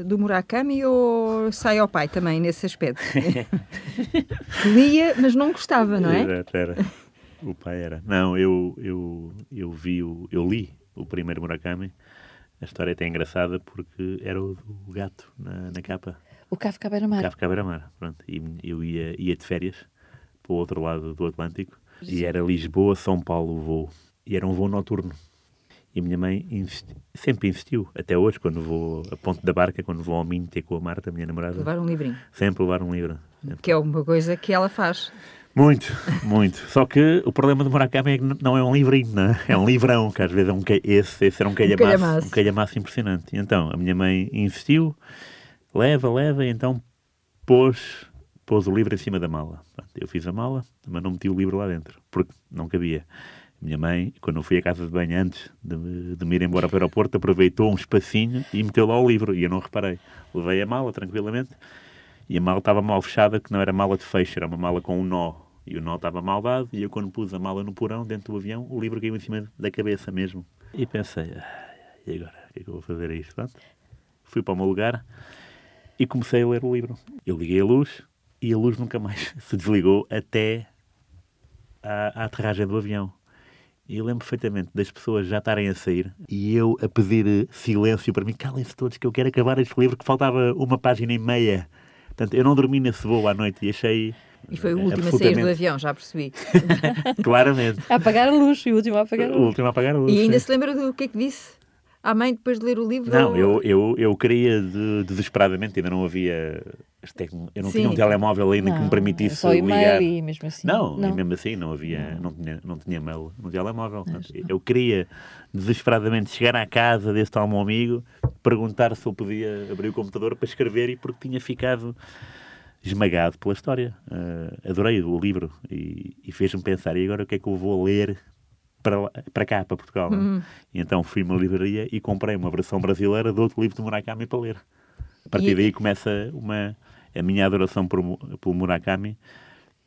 do Murakami ou sai ao pai também nesse aspecto? Lia, mas não gostava, não é? Exato, era. O pai era. Não, eu, eu, eu vi, o, eu li o primeiro Murakami. A história é até engraçada porque era o, o gato na, na capa. O Kafka Beira-Mar. Kafka Beira-Mar, pronto. E eu ia, ia de férias para o outro lado do Atlântico e era Lisboa, São Paulo o voo. E era um voo noturno. E a minha mãe investi, sempre investiu, até hoje, quando vou a ponte da barca, quando vou ao Minho ter com a Marta, a minha namorada. Levar um livrinho. Sempre levar um livro. Sempre. Que é uma coisa que ela faz. Muito, muito. Só que o problema de Murakami é que não é um livrinho, não é? é um livrão, que às vezes é um, esse, esse era um calhamaço, um calhamaço. Um calhamaço impressionante. E então, a minha mãe investiu, leva, leva, e então pôs, pôs o livro em cima da mala. Eu fiz a mala, mas não meti o livro lá dentro, porque não cabia. Minha mãe, quando eu fui à casa de banho antes de, de me ir embora para o aeroporto, aproveitou um espacinho e meteu lá o livro. E eu não reparei. Levei a mala tranquilamente e a mala estava mal fechada, que não era mala de fecho, era uma mala com um nó. E o nó estava mal dado. E eu, quando pus a mala no porão, dentro do avião, o livro caiu em cima da cabeça mesmo. E pensei, ah, e agora? O que é que eu vou fazer a isto? Pronto. Fui para o meu lugar e comecei a ler o livro. Eu liguei a luz e a luz nunca mais se desligou até à, à aterragem do avião. E eu lembro perfeitamente das pessoas já estarem a sair e eu a pedir eh, silêncio para mim, calem-se todos que eu quero acabar este livro, que faltava uma página e meia. Portanto, eu não dormi nesse voo à noite e achei. E foi o último absolutamente... a sair do avião, já percebi. Claramente. A apagar a luz, e o último a apagar a luz. O último a apagar a luz. E ainda sim. se lembra do que é que disse? À mãe depois de ler o livro? Não, eu, eu, eu queria de, desesperadamente, ainda não havia. Eu não Sim. tinha um telemóvel ainda não, que me permitisse só ligar. E mesmo assim. Não, não. mesmo assim não havia, não, tinha, não tinha mail no telemóvel. eu queria desesperadamente chegar à casa desse tal meu amigo, perguntar se eu podia abrir o computador para escrever e porque tinha ficado esmagado pela história. Uh, adorei o livro e, e fez-me pensar, e agora o que é que eu vou ler para, para cá, para Portugal. É? Uhum. E então fui a uma livraria e comprei uma versão brasileira do outro livro de Murakami para ler. A partir e... daí começa uma, a minha adoração por, pelo Murakami,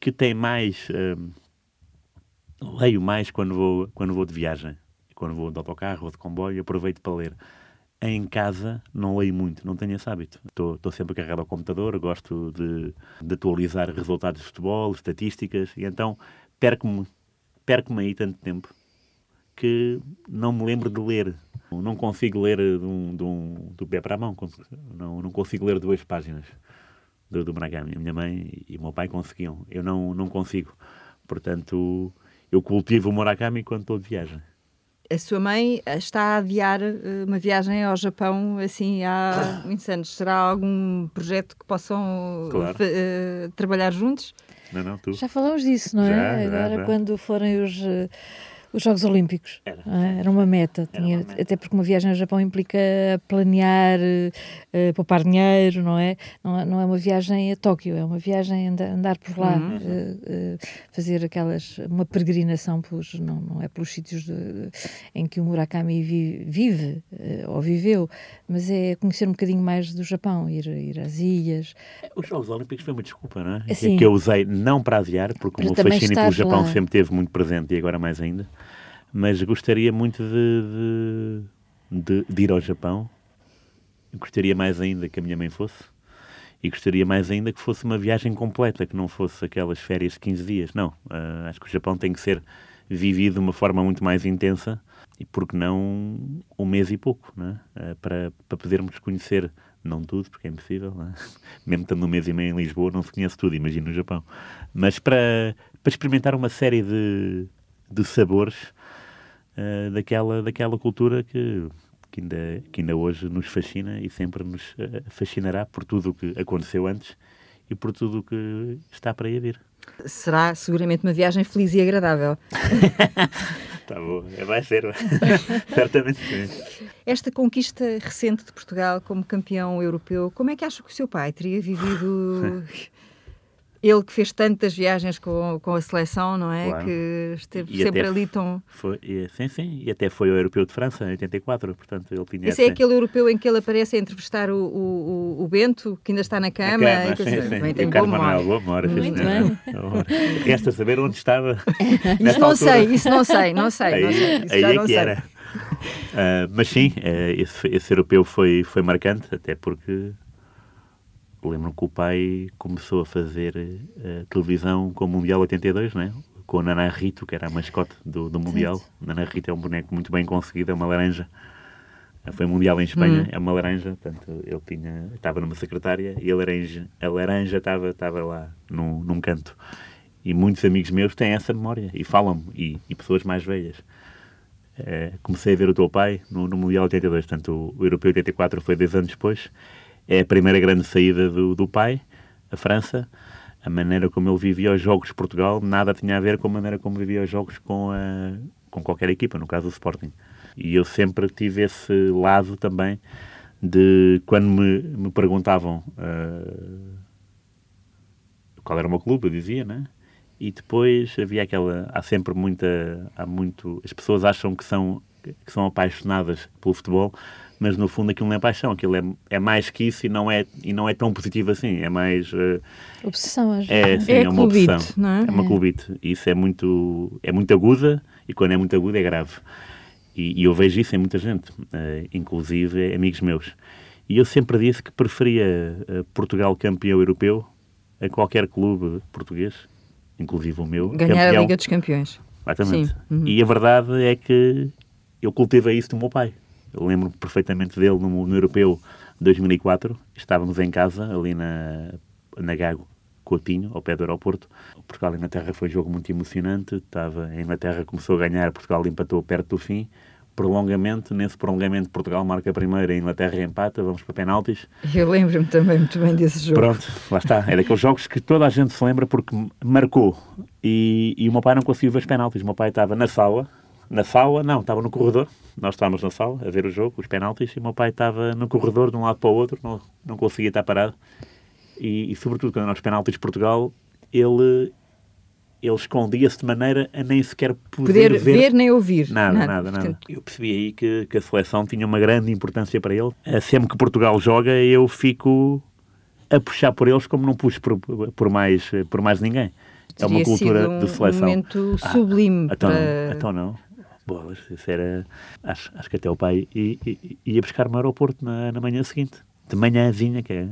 que tem mais. Hum, leio mais quando vou, quando vou de viagem. Quando vou de autocarro ou de comboio, aproveito para ler. Em casa não leio muito, não tenho esse hábito. Estou sempre carregado ao computador, gosto de, de atualizar resultados de futebol, estatísticas, e então perco-me perco aí tanto tempo que não me lembro de ler. Não consigo ler de um, de um, do pé para a mão. Não, não consigo ler duas páginas do, do Murakami. A minha mãe e o meu pai conseguiam. Eu não, não consigo. Portanto, eu cultivo o Murakami quando estou de viagem. A sua mãe está a adiar eh, uma viagem ao Japão assim há muitos anos. Será algum projeto que possam claro. uh, trabalhar juntos? Não, não, tu. Já falamos disso, não é? Já, Agora, já, já. quando forem os. Uh Os Jogos Olímpicos. Era, é? era uma meta. Era Tinha, uma meta. Até porque uma viagem ao Japão implica planear, uh, poupar dinheiro, não é? não é? Não é uma viagem a Tóquio, é uma viagem a andar por lá, uhum. uh, fazer aquelas. uma peregrinação pelos, não, não é pelos sítios de, em que o Murakami vive, vive ou viveu, mas é conhecer um bocadinho mais do Japão, ir, ir às ilhas. Os Jogos Olímpicos foi uma desculpa, não é? Sim. É que eu usei não para adiar, porque o meu fascínio pelo Japão lá. sempre teve muito presente e agora mais ainda mas gostaria muito de, de, de, de ir ao Japão. Gostaria mais ainda que a minha mãe fosse. E gostaria mais ainda que fosse uma viagem completa, que não fosse aquelas férias de 15 dias. Não, uh, acho que o Japão tem que ser vivido de uma forma muito mais intensa e, porque não, um mês e pouco, uh, para, para podermos conhecer, não tudo, porque é impossível, é? mesmo estando um mês e meio em Lisboa, não se conhece tudo, imagino no Japão, mas para, para experimentar uma série de, de sabores uh, daquela, daquela cultura que, que, ainda, que ainda hoje nos fascina e sempre nos uh, fascinará por tudo o que aconteceu antes e por tudo o que está para aí a vir. Será seguramente uma viagem feliz e agradável. Está bom, é, vai ser, certamente sim. Esta conquista recente de Portugal como campeão europeu, como é que acha que o seu pai teria vivido Ele que fez tantas viagens com, com a seleção, não é? Claro. Que esteve e sempre ali tão. Foi, sim, sim, e até foi o Europeu de França em 84, portanto ele tinha. Esse é aquele europeu em que ele aparece a entrevistar o, o, o Bento, que ainda está na cama. Na cama e, sim, sim. Tem e o Carlos Manuel boa memória. Muito bem. Resta saber onde estava. isso não altura. sei, isso não sei, não sei. Aí, não sei. Isso aí é que sei. era. Uh, mas sim, uh, esse, esse europeu foi, foi marcante, até porque lembro que o pai começou a fazer uh, televisão com o Mundial 82, né? com a Nana Rito, que era a mascote do, do Mundial. Sim. Nana Rito é um boneco muito bem conseguido, é uma laranja. Eh, foi Mundial em Espanha, hum. é uma laranja, portanto, ele tinha, estava numa secretária e a laranja, a laranja estava, estava lá num, num canto. E muitos amigos meus têm essa memória e falam-me, e, e, pessoas mais velhas. É, comecei a ver o teu pai no, no Mundial 82, portanto, o, o Europeu 84 foi 10 anos depois, é a primeira grande saída do, do pai, a França. A maneira como ele vivia os jogos de Portugal nada tinha a ver com a maneira como vivia os jogos com, a, com qualquer equipa, no caso o Sporting. E eu sempre tive esse lado também de quando me, me perguntavam uh, qual era o meu clube, eu dizia, né? E depois havia aquela, há sempre muita, há muito, as pessoas acham que são que são apaixonadas pelo futebol, mas no fundo aquilo não é paixão, aquilo é, é mais que isso e não é, e não é tão positivo assim, é mais... Uh, obsessão, acho. É, sim, é, é uma clubite, obsessão. Não é? é uma é. clubite. Isso é muito, é muito aguda e quando é muito aguda é grave. E, e eu vejo isso em muita gente, uh, inclusive amigos meus. E eu sempre disse que preferia uh, Portugal campeão europeu a qualquer clube português, inclusive o meu. Ganhar campeão. a Liga dos Campeões. Exatamente. Uhum. E a verdade é que eu cultivei isso do meu pai. Eu lembro perfeitamente dele no, no Europeu 2004. Estávamos em casa, ali na, na Gago, Coutinho, ao pé do aeroporto. Portugal e Inglaterra foi um jogo muito emocionante. Estava, a Inglaterra começou a ganhar, Portugal empatou perto do fim. Prolongamento, nesse prolongamento Portugal marca a primeira, a Inglaterra empata, vamos para penaltis. Eu lembro-me também muito bem desse jogo. Pronto, lá está. É daqueles jogos que toda a gente se lembra porque marcou. E, e o meu pai não conseguiu ver os penaltis. O meu pai estava na sala, na sala, não, estava no corredor. Nós estávamos na sala a ver o jogo, os penaltis, e o meu pai estava no corredor de um lado para o outro, não, não conseguia estar parado. E, e sobretudo, quando nós penaltis de Portugal, ele, ele escondia-se de maneira a nem sequer poder, poder ver, ver, nem ouvir. Nada, nada, nada. nada. Eu percebi aí que, que a seleção tinha uma grande importância para ele. Eh, sempre que Portugal joga, eu fico a puxar por eles como não puxo por, por, mais, por mais ninguém. é uma cultura um, de seleção. um momento ah, sublime. Então, para... então não bolas. Isso era. Acho, acho que até o pai ia, ia buscar-me ao aeroporto na, na manhã seguinte, de manhãzinha, que é.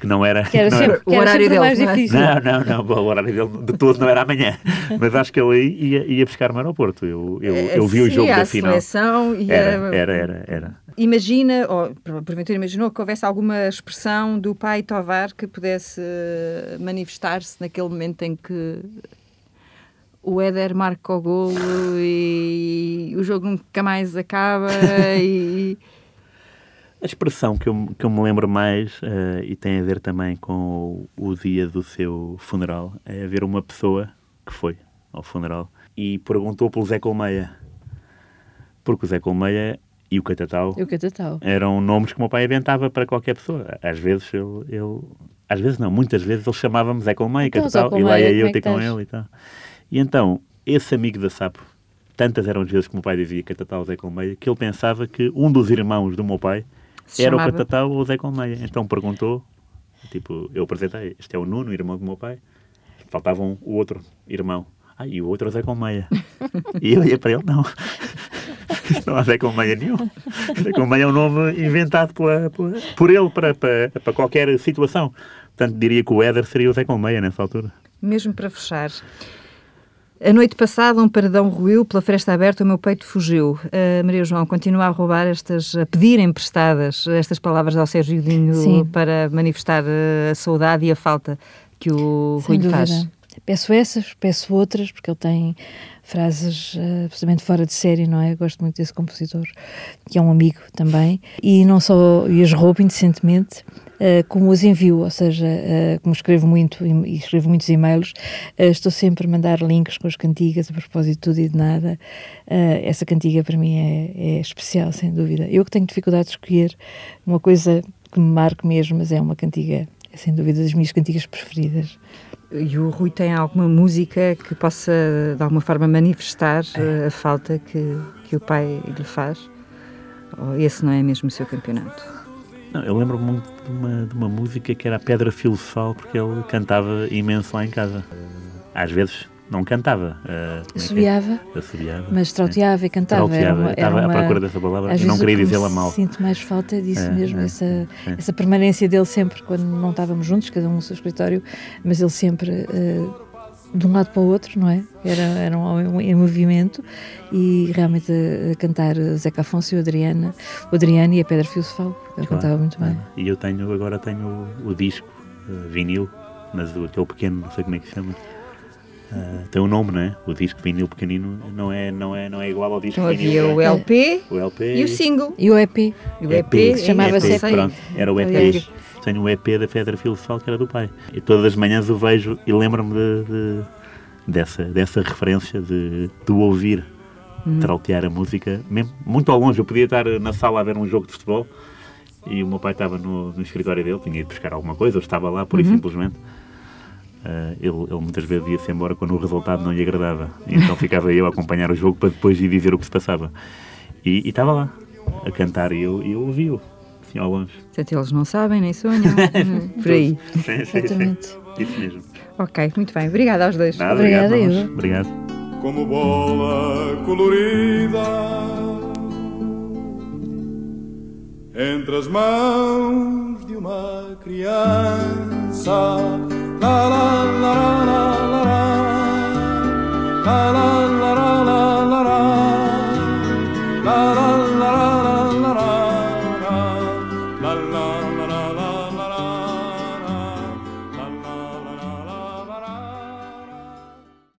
Que não era, que era, não sempre, era... o horário dele. Mais difícil. Não, não, não, o horário dele de todo não era amanhã. Mas acho que ele ia, ia buscar-me ao aeroporto. Eu, eu, eu vi o jogo da final. E era, era, era, era. Imagina, ou porventura imaginou que houvesse alguma expressão do pai Tovar que pudesse manifestar-se naquele momento em que o Éder marca o golo e o jogo nunca mais acaba e... A expressão que eu, que eu me lembro mais, uh, e tem a ver também com o, o, dia do seu funeral, é haver uma pessoa que foi ao funeral e perguntou pelo Zé Colmeia. Porque o Zé Colmeia e o Catatau, o Catatau eram nomes que o meu pai inventava para qualquer pessoa. Às vezes ele, ele às vezes não, muitas vezes ele chamava-me Zé Colmeia, então, Catatau, e lá ia eu é ter com ele e tal. E então, esse amigo da Sapo, tantas eram as vezes que o meu pai dizia Catatau Zé Colmeia, que ele pensava que um dos irmãos do meu pai Se era chamava... o Catatau ou o Zé Colmeia. Então perguntou, tipo, eu apresentei, este é o Nuno, irmão do meu pai. Faltava um, o outro irmão. Ah, e o outro é Zé Colmeia. e eu ia para ele, não. não há Zé Colmeia nenhum. Zé Colmeia é um nome inventado pela, pela, por ele para, para, para qualquer situação. Portanto, diria que o Éder seria o Zé Colmeia nessa altura. Mesmo para fechar, a noite passada, um paredão ruiu, pela fresta aberta, o meu peito fugiu. Uh, Maria João continua a roubar estas, a pedir emprestadas estas palavras ao Sérgio Godinho para manifestar a saudade e a falta que o Sem Rui dúvida. faz. Peço essas, peço outras, porque ele tem frases uh, absolutamente fora de série, não é? Eu gosto muito desse compositor, que é um amigo também, e não só e as roubo indecentemente, uh, como os envio, ou seja, uh, como escrevo muito e, escrevo muitos e-mails, estou sempre a mandar links com as cantigas a propósito de tudo e de nada. essa cantiga para mim é, é especial, sem dúvida. Eu que tenho dificuldade de escolher uma coisa que me marque mesmo, mas é uma cantiga, sem dúvida, das minhas cantigas preferidas. E o Rui tem alguma música que possa, de alguma forma, manifestar a falta que, que o pai lhe faz? Ou esse não é mesmo o seu campeonato? Não, eu lembro-me muito de uma, de uma música que era a Pedra Filosofal, porque ele cantava imenso lá em casa. Às vezes não cantava. Uh, assobiava, é Assobiava, mas trauteava é. e cantava. Trauteava, era uma, estava era uma, à procura dessa palavra e não queria dizê-la mal. Sinto mais falta disso é, mesmo, é, essa, é. essa permanência dele sempre, quando não estávamos juntos, cada um no seu escritório, mas ele sempre. Uh, de um lado para o outro, não é? Era, era um homem em movimento e realmente a, a cantar Zeca Afonso e o Adriana, o Adriano e a Pedra Filosofal, ele claro. cantava muito bem. E eu tenho, agora tenho o, o disco, uh, vinil, mas o, aquele pequeno, não sei como é que se chama, Uh, tem um nome, não é? O disco vinil pequenino não é, não é, não é igual ao disco então vinil. Havia o LP, o LP e o single. E o EP. E o EP, EP chamava-se EP. Pronto, era o EP. Tenho o EP da Pedra Filosofal que era do pai. E todas as manhãs o vejo e lembro-me de, de, dessa, dessa referência de, de ouvir hum. trautear a música, mesmo muito ao longe. Eu podia estar na sala a ver um jogo de futebol e o meu pai estava no, no escritório dele, tinha ido buscar alguma coisa, eu estava lá, por uhum. e simplesmente Uh, ele, ele, muitas vezes ia-se embora quando o resultado não lhe agradava. Então ficava eu a acompanhar o jogo para depois ir dizer o que se passava. E estava lá, a cantar, e eu, eu ouvi-o, assim ao longe. Portanto, eles não sabem, nem sonham, por aí. Sim, sim, Exatamente. sim. Isso mesmo. Ok, muito bem. Obrigada aos dois. Nada, Obrigada, obrigado, eu. Obrigado. Como bola colorida entre as mãos de uma criança. La la la la la la la la la la la